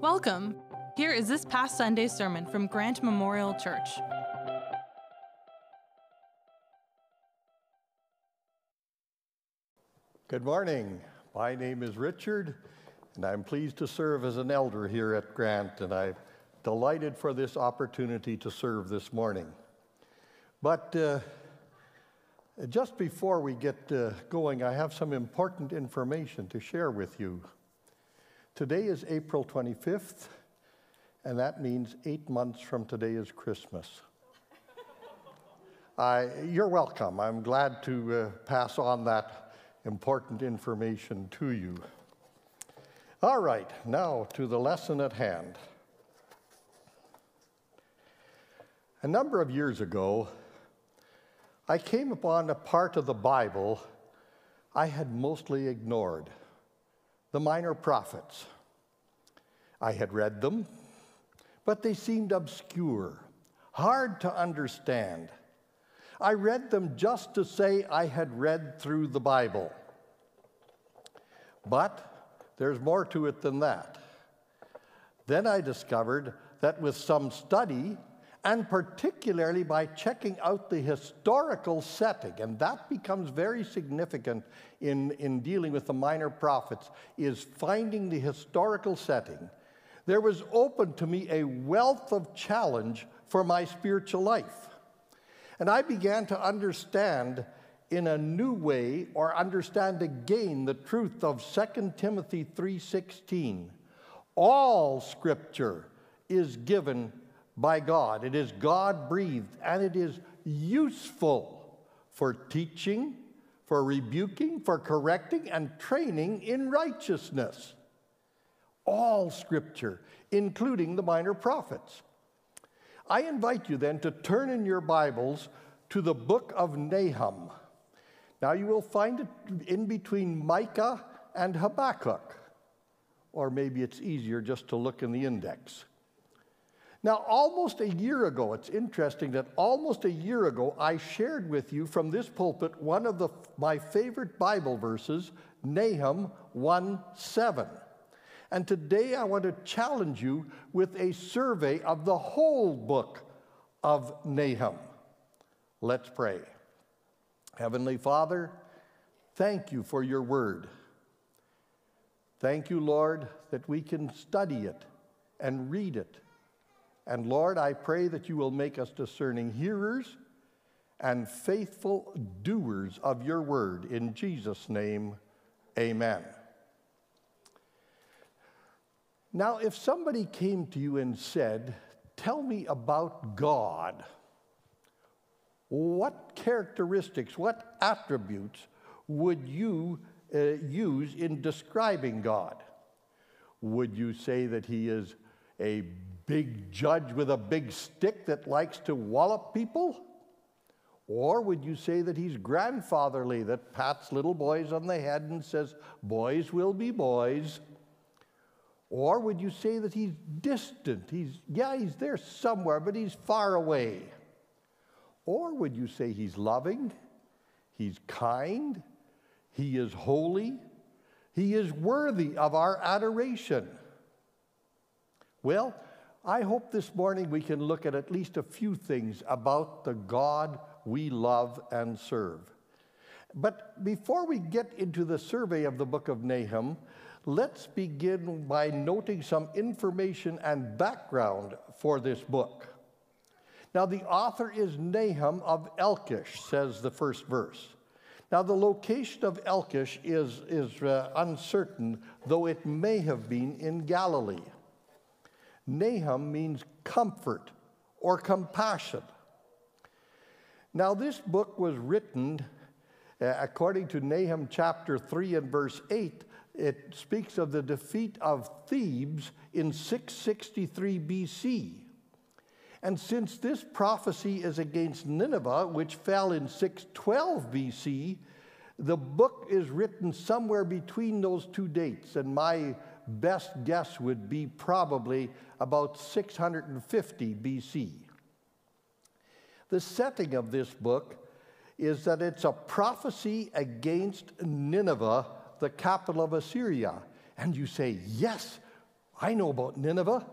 Welcome. Here is this past Sunday's sermon from Grant Memorial Church. Good morning. My name is Richard, and I'm pleased to serve as an elder here at Grant, and I'm delighted for this opportunity to serve this morning. But uh, just before we get uh, going, I have some important information to share with you. Today is April 25th, and that means eight months from today is Christmas. I, you're welcome. I'm glad to uh, pass on that important information to you. All right, now to the lesson at hand. A number of years ago, I came upon a part of the Bible I had mostly ignored the minor prophets. I had read them, but they seemed obscure, hard to understand. I read them just to say I had read through the Bible. But there's more to it than that. Then I discovered that with some study, and particularly by checking out the historical setting, and that becomes very significant in, in dealing with the minor prophets, is finding the historical setting. There was open to me a wealth of challenge for my spiritual life. And I began to understand in a new way or understand again the truth of 2 Timothy 3:16. All scripture is given by God. It is God breathed and it is useful for teaching, for rebuking, for correcting, and training in righteousness. All scripture, including the minor prophets. I invite you then to turn in your Bibles to the book of Nahum. Now you will find it in between Micah and Habakkuk, or maybe it's easier just to look in the index. Now, almost a year ago, it's interesting that almost a year ago, I shared with you from this pulpit one of the, my favorite Bible verses, Nahum 1 7. And today I want to challenge you with a survey of the whole book of Nahum. Let's pray. Heavenly Father, thank you for your word. Thank you, Lord, that we can study it and read it and Lord, I pray that you will make us discerning hearers and faithful doers of your word. In Jesus' name, amen. Now, if somebody came to you and said, Tell me about God, what characteristics, what attributes would you uh, use in describing God? Would you say that he is a big judge with a big stick that likes to wallop people? Or would you say that he's grandfatherly, that pats little boys on the head and says, boys will be boys? Or would you say that he's distant? He's, yeah, he's there somewhere, but he's far away. Or would you say he's loving, he's kind, he is holy, he is worthy of our adoration? Well, I hope this morning we can look at at least a few things about the God we love and serve. But before we get into the survey of the book of Nahum, let's begin by noting some information and background for this book. Now, the author is Nahum of Elkosh, says the first verse. Now, the location of Elkosh is, is uh, uncertain, though it may have been in Galilee. Nahum means comfort or compassion. Now, this book was written uh, according to Nahum chapter 3 and verse 8. It speaks of the defeat of Thebes in 663 BC. And since this prophecy is against Nineveh, which fell in 612 BC, the book is written somewhere between those two dates. And my best guess would be probably about 650 BC. The setting of this book is that it's a prophecy against Nineveh, the capital of Assyria. And you say, yes, I know about Nineveh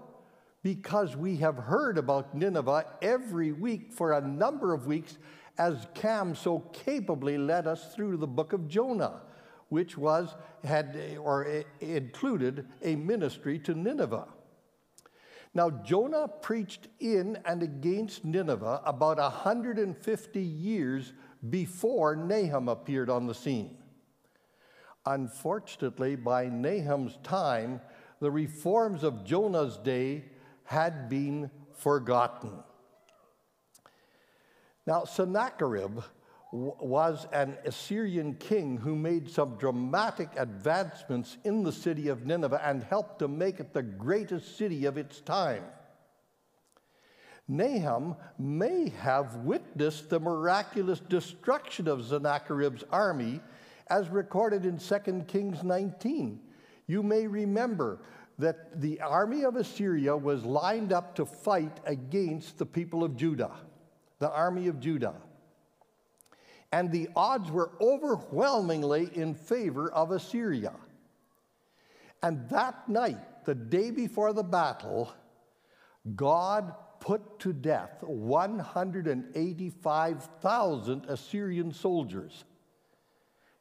because we have heard about Nineveh every week for a number of weeks as Cam so capably led us through the book of Jonah, which was had or included a ministry to Nineveh. Now, Jonah preached in and against Nineveh about 150 years before Nahum appeared on the scene. Unfortunately, by Nahum's time, the reforms of Jonah's day had been forgotten. Now, Sennacherib was an Assyrian king who made some dramatic advancements in the city of Nineveh and helped to make it the greatest city of its time. Nahum may have witnessed the miraculous destruction of Sennacherib's army as recorded in 2 Kings 19. You may remember that the army of Assyria was lined up to fight against the people of Judah, the army of Judah. And the odds were overwhelmingly in favor of Assyria. And that night, the day before the battle, God put to death 185,000 Assyrian soldiers.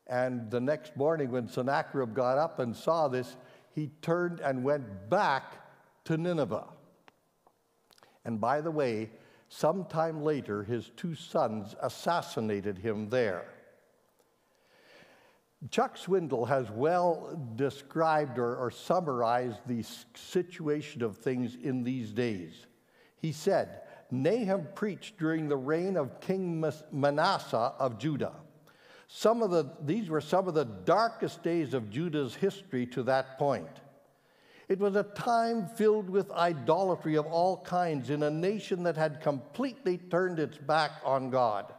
And the next morning, when Sennacherib got up and saw this, he turned and went back to Nineveh. And by the way, sometime later, his two sons assassinated him there. Chuck Swindoll has well described or, or, summarized the situation of things in these days. He said, Nahum preached during the reign of King Manasseh of Judah. Some of the, these were some of the darkest days of Judah's history to that point. It was a time filled with idolatry of all kinds in a nation that had completely turned its back on God.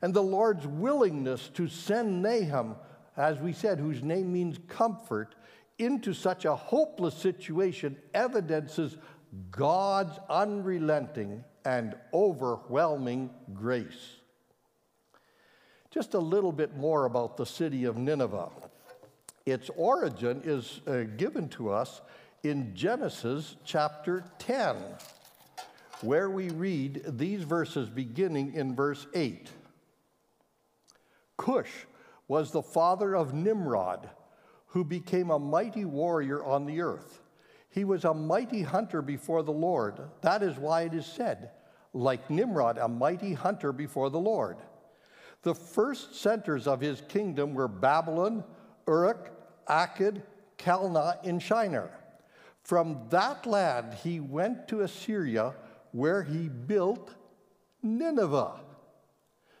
And the Lord's willingness to send Nahum, as we said, whose name means comfort, into such a hopeless situation evidences God's unrelenting and overwhelming grace. Just a little bit more about the city of Nineveh. Its origin is uh, given to us in Genesis chapter 10, where we read these verses beginning in verse 8. Cush was the father of Nimrod, who became a mighty warrior on the earth. He was a mighty hunter before the Lord. That is why it is said, like Nimrod, a mighty hunter before the Lord. The first centers of his kingdom were Babylon, Uruk, Akkad, Calneh in Shinar. From that land, he went to Assyria, where he built Nineveh.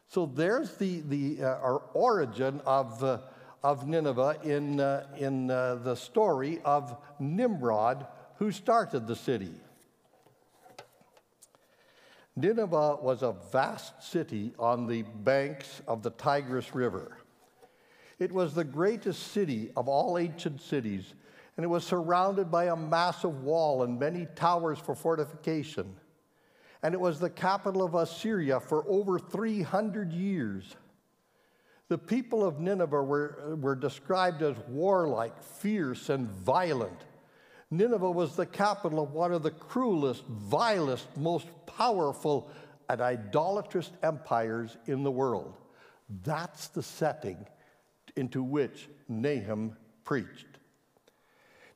So there's the, the uh, origin of, uh, of Nineveh in, uh, in uh, the story of Nimrod, who started the city. Nineveh was a vast city on the banks of the Tigris River. It was the greatest city of all ancient cities, and it was surrounded by a massive wall and many towers for fortification. And it was the capital of Assyria for over 300 years. The people of Nineveh were, were described as warlike, fierce, and violent. Nineveh was the capital of one of the cruelest, vilest, most powerful, and idolatrous empires in the world. That's the setting into which Nahum preached.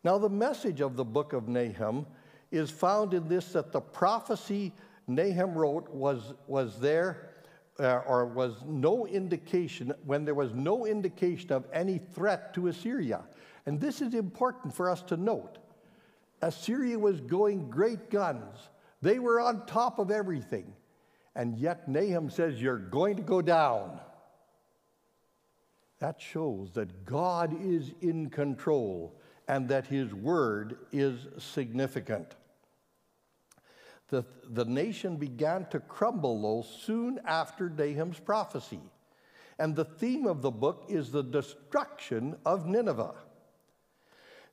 Now, the message of the book of Nahum is found in this that the prophecy Nahum wrote was, was there, uh, or was no indication, when there was no indication of any threat to Assyria. And this is important for us to note. Assyria was going great guns, they were on top of everything. And yet Nahum says, You're going to go down. That shows that God is in control and that his word is significant. The, the nation began to crumble, though, soon after Nahum's prophecy. And the theme of the book is the destruction of Nineveh.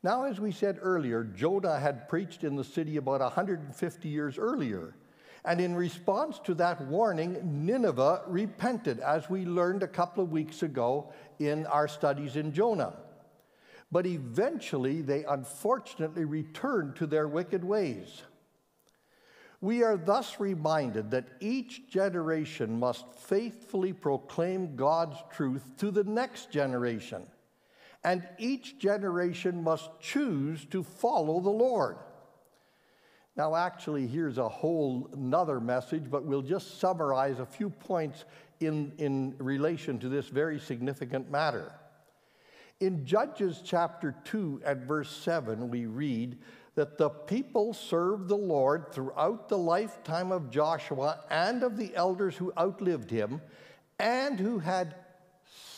Now, as we said earlier, Jonah had preached in the city about 150 years earlier. And in response to that warning, Nineveh repented, as we learned a couple of weeks ago in our studies in Jonah. but eventually they unfortunately returned to their wicked ways. We are thus reminded that each generation must faithfully proclaim God's truth to the next generation, and each generation must choose to follow the Lord. Now, actually, here's a whole another message, but we'll just summarize a few points in, in relation to this very significant matter. In Judges chapter 2 and verse 7, we read that the people served the Lord throughout the lifetime of Joshua and of the elders who outlived him and who had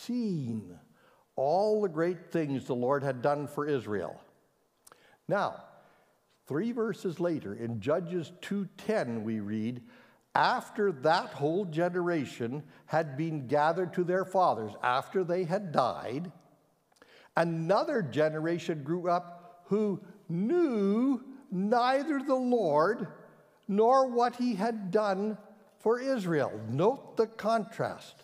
seen all the great things the Lord had done for Israel. Now, 3 verses later in Judges 2:10 we read, after that whole generation had been gathered to their fathers, after they had died, Another generation grew up who knew neither the Lord nor what he had done for Israel. Note the contrast.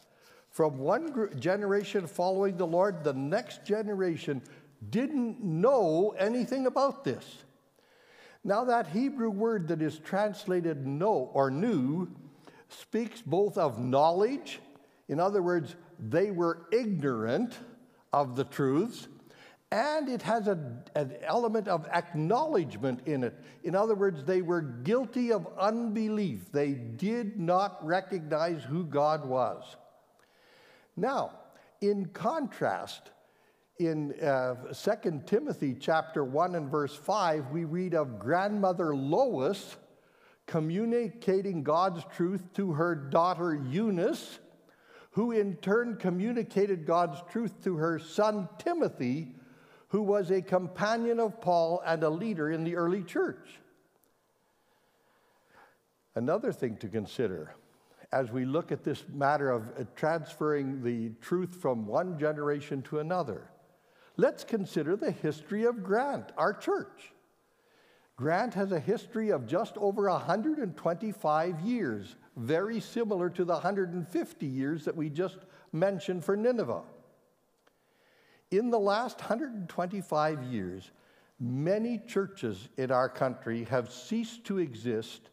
From one generation following the Lord, the next generation didn't know anything about this. Now, that Hebrew word that is translated know or knew speaks both of knowledge, in other words, they were ignorant of the truths, and it has a, an element of acknowledgement in it. In other words, they were guilty of unbelief. They did not recognize who God was. Now, in contrast, in uh, 2 Timothy chapter 1 and verse 5, we read of grandmother Lois communicating God's truth to her daughter Eunice who in turn communicated God's truth to her son Timothy, who was a companion of Paul and a leader in the early church. Another thing to consider as we look at this matter of uh, transferring the truth from one generation to another, let's consider the history of Grant, our church. Grant has a history of just over 125 years, very similar to the 150 years that we just mentioned for Nineveh. In the last 125 years, many churches in our country have ceased to exist,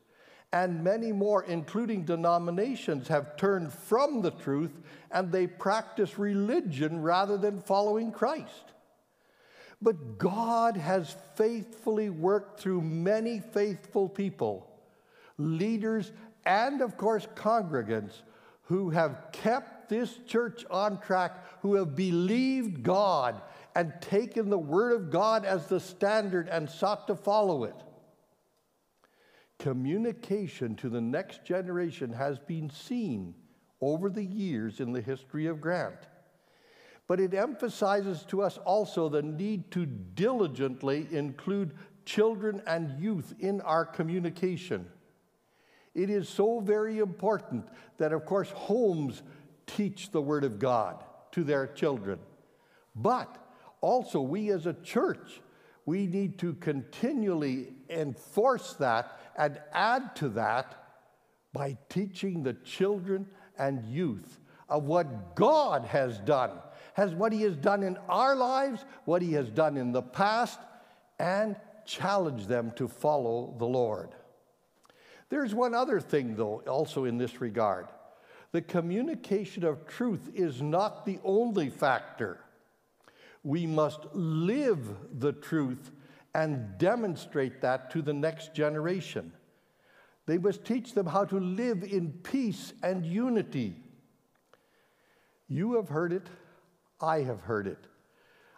and many more, including denominations, have turned from the truth and they practice religion rather than following Christ. But God has faithfully worked through many faithful people, leaders, and of course, congregants who have kept this church on track, who have believed God and taken the Word of God as the standard and sought to follow it. Communication to the next generation has been seen over the years in the history of Grant but it emphasizes to us also the need to diligently include children and youth in our communication. It is so very important that, of course, homes teach the Word of God to their children. But also, we as a church, we need to continually enforce that and add to that by teaching the children and youth of what God has done has what He has done in our lives, what He has done in the past, and challenge them to follow the Lord. There's one other thing, though, also in this regard. The communication of truth is not the only factor. We must live the truth and demonstrate that to the next generation. They must teach them how to live in peace and unity. You have heard it I have heard it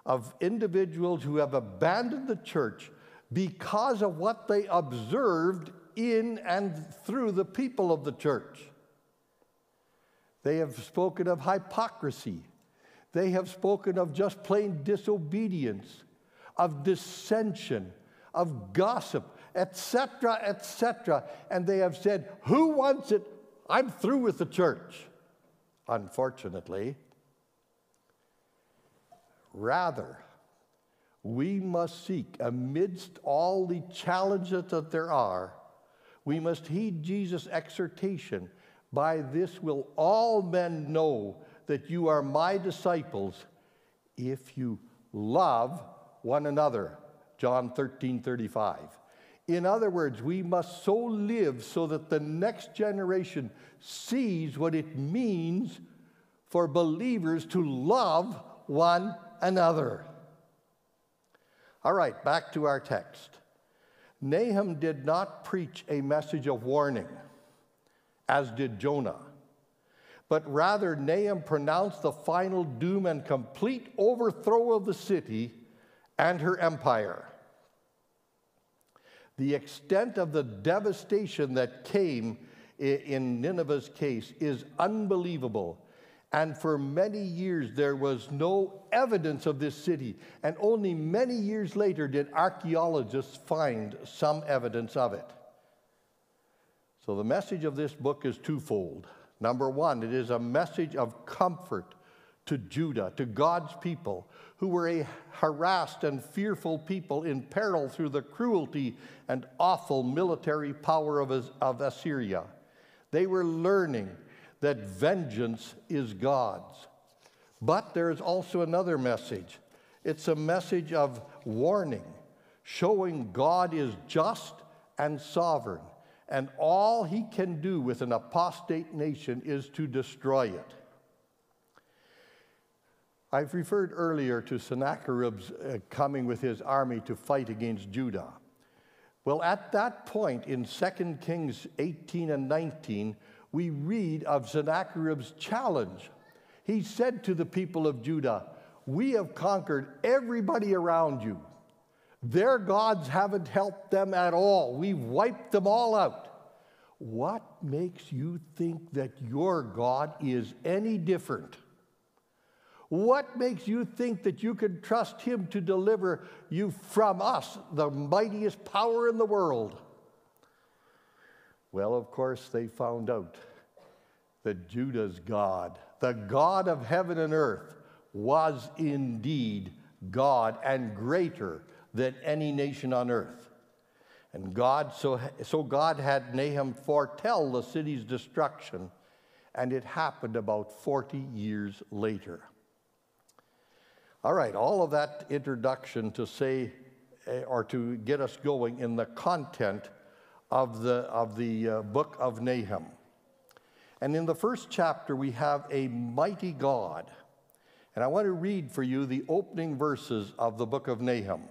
of individuals who have abandoned the church because of what they observed in and through the people of the church. They have spoken of hypocrisy. They have spoken of just plain disobedience, of dissension, of gossip, etc., etc. And they have said, Who wants it? I'm through with the church. Unfortunately, Rather, we must seek, amidst all the challenges that there are, we must heed Jesus' exhortation By this will all men know that you are my disciples if you love one another. John 13 35. In other words, we must so live so that the next generation sees what it means for believers to love one another. All right, back to our text. Nahum did not preach a message of warning, as did Jonah, but rather Nahum pronounced the final doom and complete overthrow of the city and her empire. The extent of the devastation that came in Nineveh's case is unbelievable. And for many years, there was no evidence of this city. And only many years later did archaeologists find some evidence of it. So, the message of this book is twofold. Number one, it is a message of comfort to Judah, to God's people, who were a harassed and fearful people in peril through the cruelty and awful military power of, Assyria. They were learning that vengeance is God's. But there is also another message it's a message of warning, showing God is just and sovereign, and all he can do with an apostate nation is to destroy it. I've referred earlier to Sennacherib's uh, coming with his army to fight against Judah. Well, at that point in 2 Kings 18 and 19, we read of Sennacherib's challenge. He said to the people of Judah, We have conquered everybody around you. Their gods haven't helped them at all. We've wiped them all out. What makes you think that your God is any different? What makes you think that you can trust Him to deliver you from us, the mightiest power in the world? Well, of course, they found out that Judah's God, the God of heaven and earth, was indeed God and greater than any nation on earth. And God, so, so God had Nahum foretell the city's destruction, and it happened about 40 years later. All right, all of that introduction to say, eh, or to get us going in the content of the, of the uh, book of Nahum. And in the first chapter, we have a mighty God. And I want to read for you the opening verses of the book of Nahum.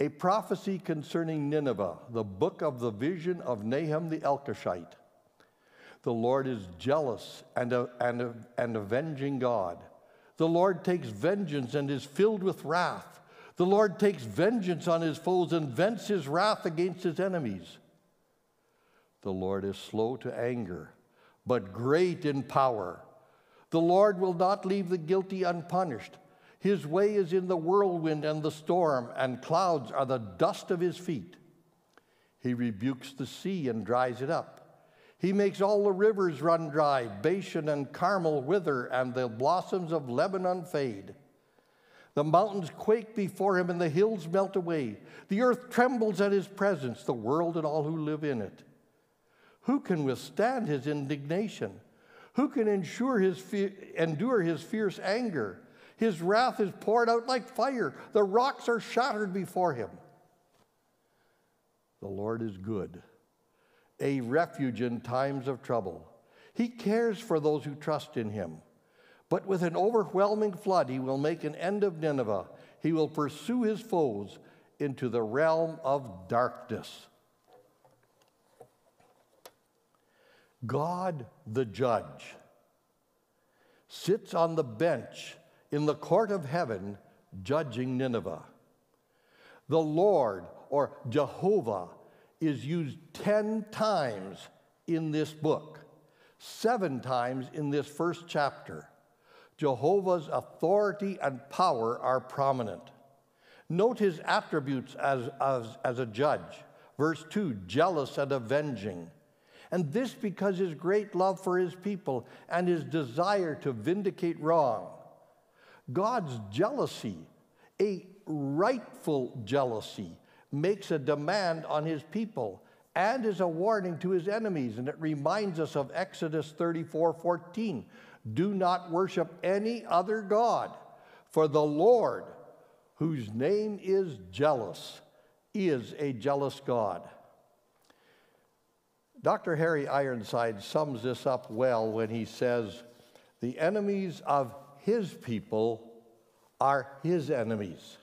A prophecy concerning Nineveh, the book of the vision of Nahum the Elkoshite. The Lord is jealous and, a, and, a, and avenging God. The Lord takes vengeance and is filled with wrath. The Lord takes vengeance on his foes and vents his wrath against his enemies. The Lord is slow to anger, but great in power. The Lord will not leave the guilty unpunished. His way is in the whirlwind and the storm, and clouds are the dust of his feet. He rebukes the sea and dries it up. He makes all the rivers run dry, Bashan and Carmel wither, and the blossoms of Lebanon fade. The mountains quake before him and the hills melt away. The earth trembles at his presence, the world and all who live in it. Who can withstand his indignation? Who can endure his, endure his fierce anger? His wrath is poured out like fire. The rocks are shattered before him. The Lord is good, a refuge in times of trouble. He cares for those who trust in him. But with an overwhelming flood, he will make an end of Nineveh. He will pursue his foes into the realm of darkness. God, the judge, sits on the bench in the court of heaven judging Nineveh. The Lord, or Jehovah, is used 10 times in this book, seven times in this first chapter. Jehovah's authority and power are prominent. Note his attributes as, as, as a judge. Verse 2 jealous and avenging. And this because his great love for his people and his desire to vindicate wrong. God's jealousy, a rightful jealousy, makes a demand on his people and is a warning to his enemies. And it reminds us of Exodus 34 14 do not worship any other God, For the Lord, whose name is jealous, is a jealous God. Dr. Harry Ironside sums this up well when he says, The enemies of his people are his enemies.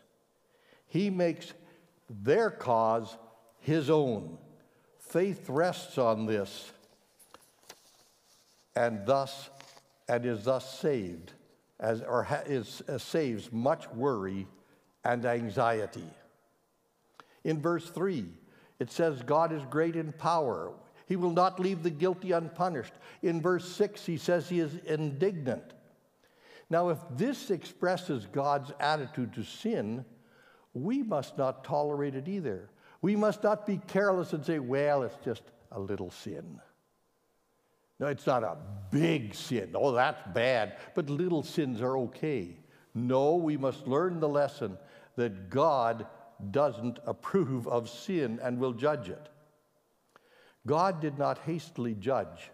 He makes their cause his own. Faith rests on this and thus and is thus saved as or ha, is, uh, saves much worry and anxiety. In verse 3, it says God is great in power. He will not leave the guilty unpunished. In verse 6, he says he is indignant. Now, if this expresses God's attitude to sin, we must not tolerate it either. We must not be careless and say, well, it's just a little sin. No, it's not a big sin. Oh, that's bad. But little sins are okay. No, we must learn the lesson that God doesn't approve of sin and will judge it. God did not hastily judge,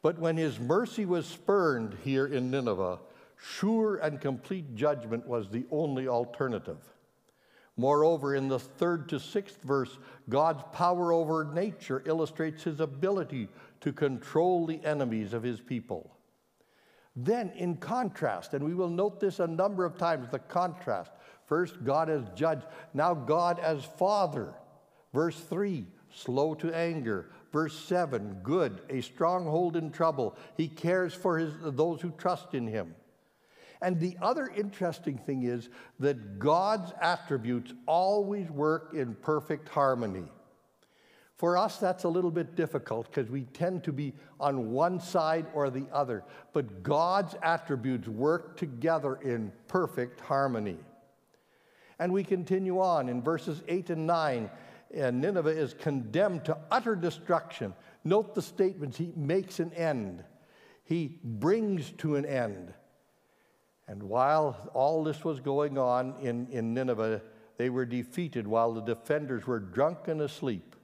but when his mercy was spurned here in Nineveh, sure and complete judgment was the only alternative. Moreover, in the third to sixth verse, God's power over nature illustrates his ability to control the enemies of his people. Then, in contrast, and we will note this a number of times the contrast. First, God as judge, now, God as father. Verse 3, slow to anger. Verse 7, good, a stronghold in trouble. He cares for his, those who trust in him. And the other interesting thing is that God's attributes always work in perfect harmony. For us, that's a little bit difficult because we tend to be on one side or the other. But God's attributes work together in perfect harmony. And we continue on in verses 8 and 9. And Nineveh is condemned to utter destruction. Note the statements. He makes an end, he brings to an end. And while all this was going on in, in Nineveh, they were defeated while the defenders were drunk and asleep.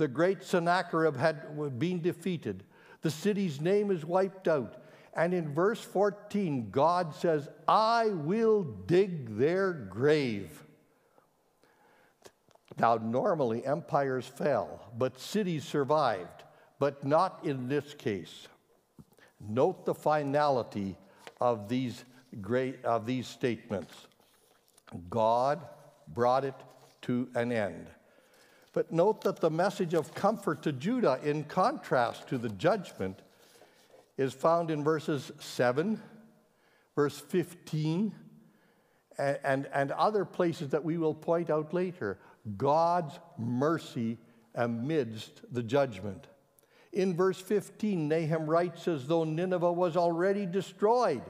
The great Sennacherib had been defeated. The city's name is wiped out. And in verse 14, God says, I will dig their grave. Now, normally empires fell, but cities survived, but not in this case. Note the finality of these great of these statements. God brought it to an end. But note that the message of comfort to Judah, in contrast to the judgment, is found in verses 7, verse 15, and, and, and other places that we will point out later. God's mercy amidst the judgment. In verse 15, Nahum writes as though Nineveh was already destroyed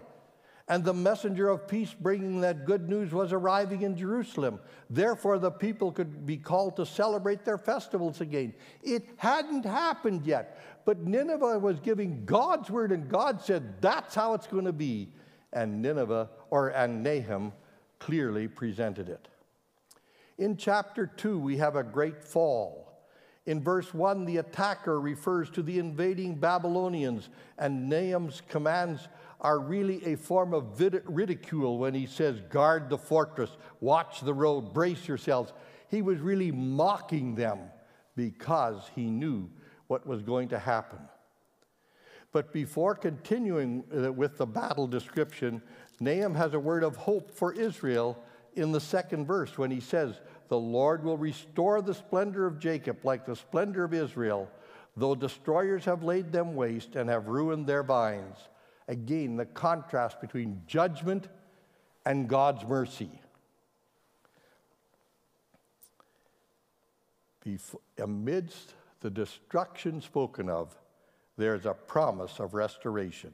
and the messenger of peace bringing that good news was arriving in Jerusalem. Therefore, the people could be called to celebrate their festivals again. It hadn't happened yet, but Nineveh was giving God's word, and God said, That's how it's going to be. And Nineveh, or and Nahum, clearly presented it. In chapter 2, we have a great fall. In verse 1, the attacker refers to the invading Babylonians, and Nahum's commands are really a form of ridicule when he says, Guard the fortress, watch the road, brace yourselves. He was really mocking them because he knew what was going to happen. But before continuing uh, with the battle description, Nahum has a word of hope for Israel in the second verse when he says, The Lord will restore the splendor of Jacob like the splendor of Israel, though destroyers have laid them waste and have ruined their vines. Again, the contrast between judgment and God's mercy. Amidst the destruction spoken of, there's a promise of restoration.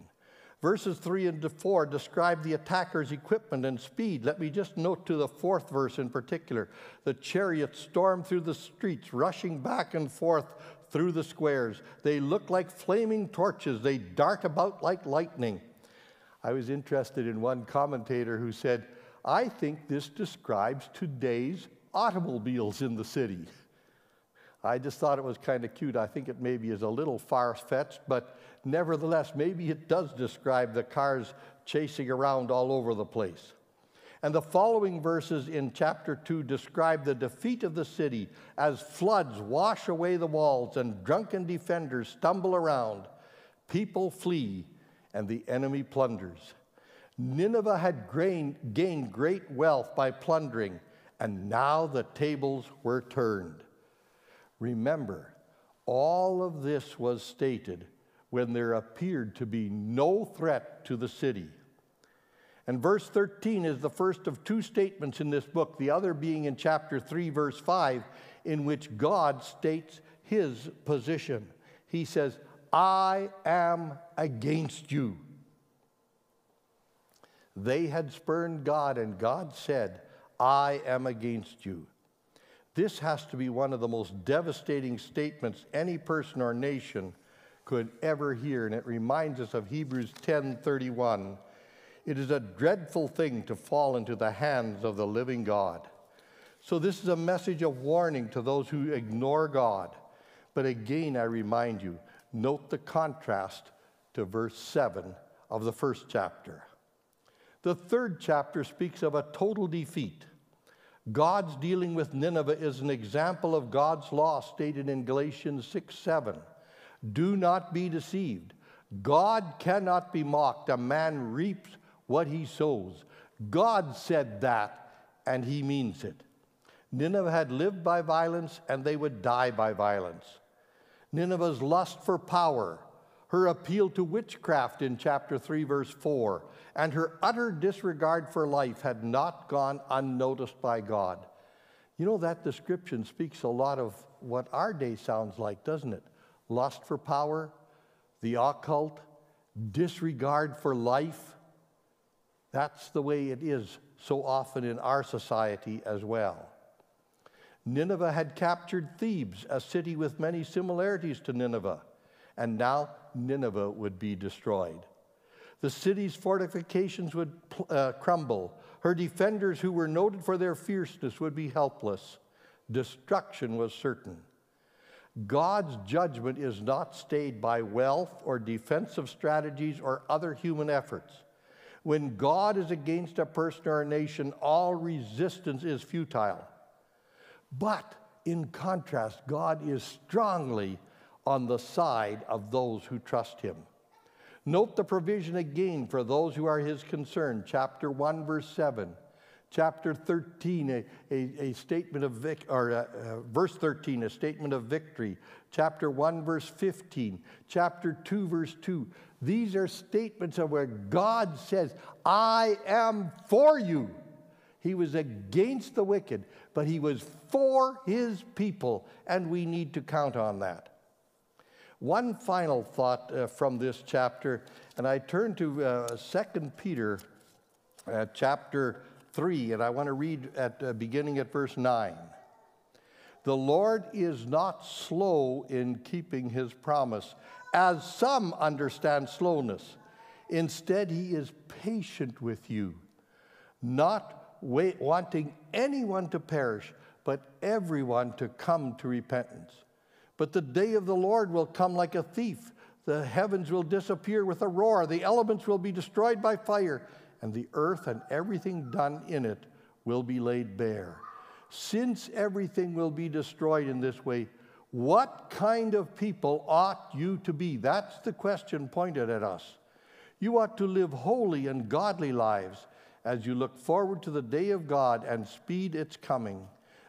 Verses 3 and 4 describe the attacker's equipment and speed. Let me just note to the fourth verse in particular the chariots storm through the streets, rushing back and forth through the squares. They look like flaming torches, they dart about like lightning. I was interested in one commentator who said, I think this describes today's automobiles in the city. I just thought it was kind of cute. I think it maybe is a little far fetched, but nevertheless, maybe it does describe the cars chasing around all over the place. And the following verses in chapter 2 describe the defeat of the city as floods wash away the walls and drunken defenders stumble around. People flee and the enemy plunders. Nineveh had gained great wealth by plundering, and now the tables were turned. Remember, all of this was stated when there appeared to be no threat to the city. And verse 13 is the first of two statements in this book, the other being in chapter 3, verse 5, in which God states his position. He says, I am against you. They had spurned God, and God said, I am against you. This has to be one of the most devastating statements any person or nation could ever hear, and it reminds us of Hebrews 10:31 it is a dreadful thing to fall into the hands of the living God. So, this is a message of warning to those who ignore God. But again, I remind you note the contrast to verse 7 of the first chapter. The third chapter speaks of a total defeat. God's dealing with Nineveh is an example of God's law stated in Galatians 6 7. Do not be deceived. God cannot be mocked. A man reaps what he sows. God said that, and he means it. Nineveh had lived by violence, and they would die by violence. Nineveh's lust for power, her appeal to witchcraft in chapter 3, verse 4, and her utter disregard for life had not gone unnoticed by God. You know, that description speaks a lot of what our day sounds like, doesn't it? Lust for power, the occult, disregard for life. That's the way it is so often in our society as well. Nineveh had captured Thebes, a city with many similarities to Nineveh, and now Nineveh would be destroyed. The city's fortifications would uh, crumble. Her defenders, who were noted for their fierceness, would be helpless. Destruction was certain. God's judgment is not stayed by wealth or defensive strategies or other human efforts. When God is against a person or a nation, all resistance is futile. But in contrast, God is strongly on the side of those who trust Him. Note the provision again for those who are His concern. Chapter 1, verse 7. Chapter 13, a, a, a statement of vic, or uh, uh, verse 13, a statement of victory. Chapter 1, verse 15. Chapter 2, verse 2. These are statements of where God says, I am for you. He was against the wicked, but he was for his people, and we need to count on that. One final thought uh, from this chapter, and I turn to uh, 2 Peter uh, chapter 3, and I want to read at uh, beginning at verse 9. The Lord is not slow in keeping his promise, as some understand slowness. Instead, he is patient with you, not wait, wanting anyone to perish, but everyone to come to repentance. But the day of the Lord will come like a thief. The heavens will disappear with a roar, the elements will be destroyed by fire, and the earth and everything done in it will be laid bare. Since everything will be destroyed in this way, what kind of people ought you to be? That's the question pointed at us. You ought to live holy and godly lives as you look forward to the day of God and speed its coming.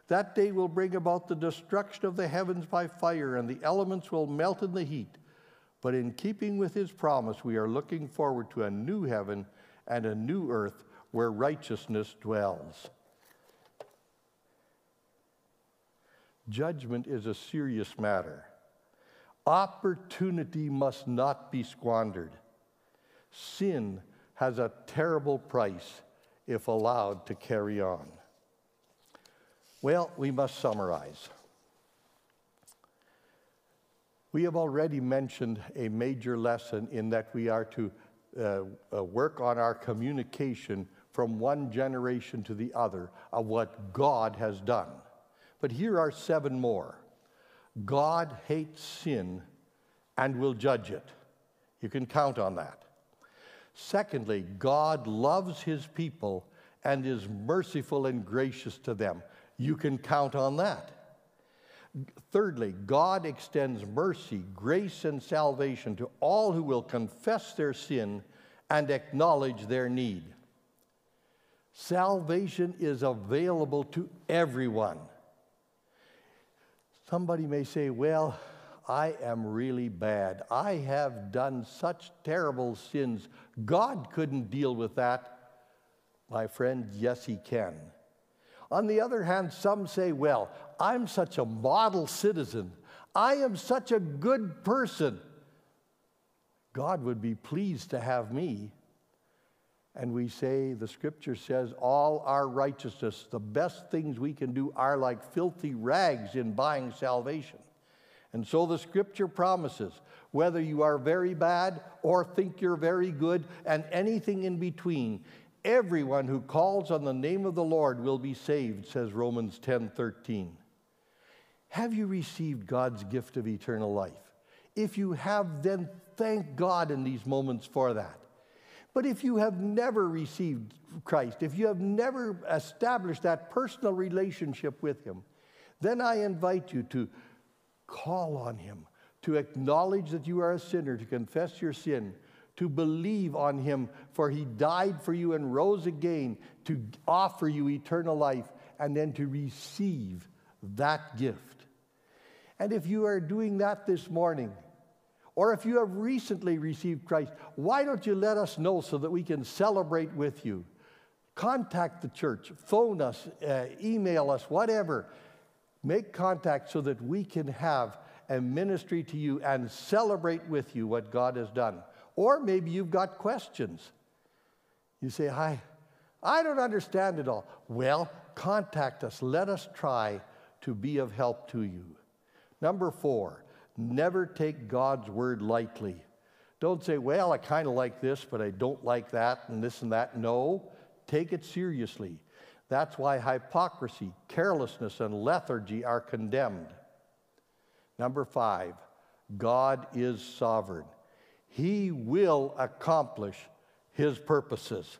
That day will bring about the destruction of the heavens by fire, and the elements will melt in the heat. But in keeping with his promise, we are looking forward to a new heaven and a new earth where righteousness dwells. Judgment is a serious matter. Opportunity must not be squandered. Sin has a terrible price if allowed to carry on. Well, we must summarize. We have already mentioned a major lesson in that we are to uh, uh, work on our communication from one generation to the other of what God has done. But here are seven more. God hates sin and will judge it. You can count on that. Secondly, God loves his people and is merciful and gracious to them. You can count on that. Thirdly, God extends mercy, grace, and salvation to all who will confess their sin and acknowledge their need. Salvation is available to everyone. Somebody may say, Well, I am really bad. I have done such terrible sins. God couldn't deal with that. My friend, yes, He can. On the other hand, some say, Well, I'm such a model citizen. I am such a good person. God would be pleased to have me. And we say, the scripture says, all our righteousness, the best things we can do, are like filthy rags in buying salvation. And so the scripture promises whether you are very bad or think you're very good and anything in between, everyone who calls on the name of the Lord will be saved, says Romans 10 13. Have you received God's gift of eternal life? If you have, then thank God in these moments for that. But if you have never received Christ, if you have never established that personal relationship with Him, then I invite you to call on Him, to acknowledge that you are a sinner, to confess your sin, to believe on Him, for He died for you and rose again to offer you eternal life, and then to receive that gift. And if you are doing that this morning, or if you have recently received Christ, why don't you let us know so that we can celebrate with you? Contact the church, phone us, uh, email us, whatever. Make contact so that we can have a ministry to you and celebrate with you what God has done. Or maybe you've got questions. You say, I, I don't understand it all. Well, contact us. Let us try to be of help to you. Number four, never take God's word lightly. Don't say, well, I kind of like this, but I don't like that and this and that. No, take it seriously. That's why hypocrisy, carelessness, and lethargy are condemned. Number five, God is sovereign. He will accomplish his purposes.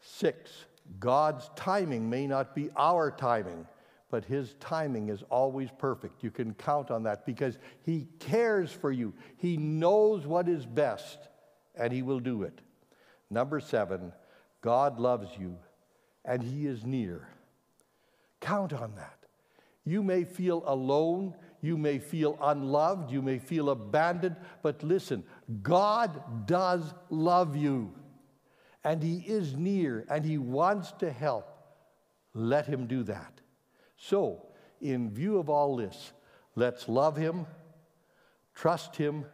Six, God's timing may not be our timing but his timing is always perfect. You can count on that because he cares for you. He knows what is best, and he will do it. Number seven, God loves you, and he is near. Count on that. You may feel alone, you may feel unloved, you may feel abandoned, but listen, God does love you, and he is near, and he wants to help. Let him do that. So, in view of all this, let's love Him, trust Him,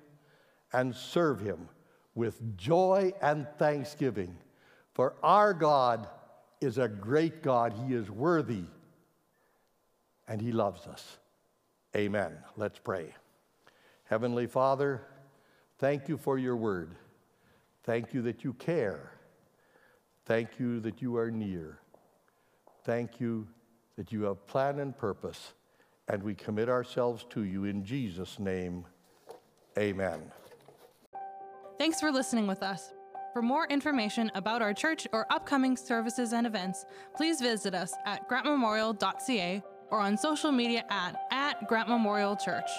and serve Him with joy and thanksgiving. For our God is a great God. He is worthy, and He loves us. Amen. Let's pray. Heavenly Father, thank you for your word. Thank you that you care. Thank you that you are near. Thank you that you have plan and purpose, and we commit ourselves to you in Jesus' name. Amen. Thanks for listening with us. For more information about our church or upcoming services and events, please visit us at grantmemorial.ca or on social media at, at Church.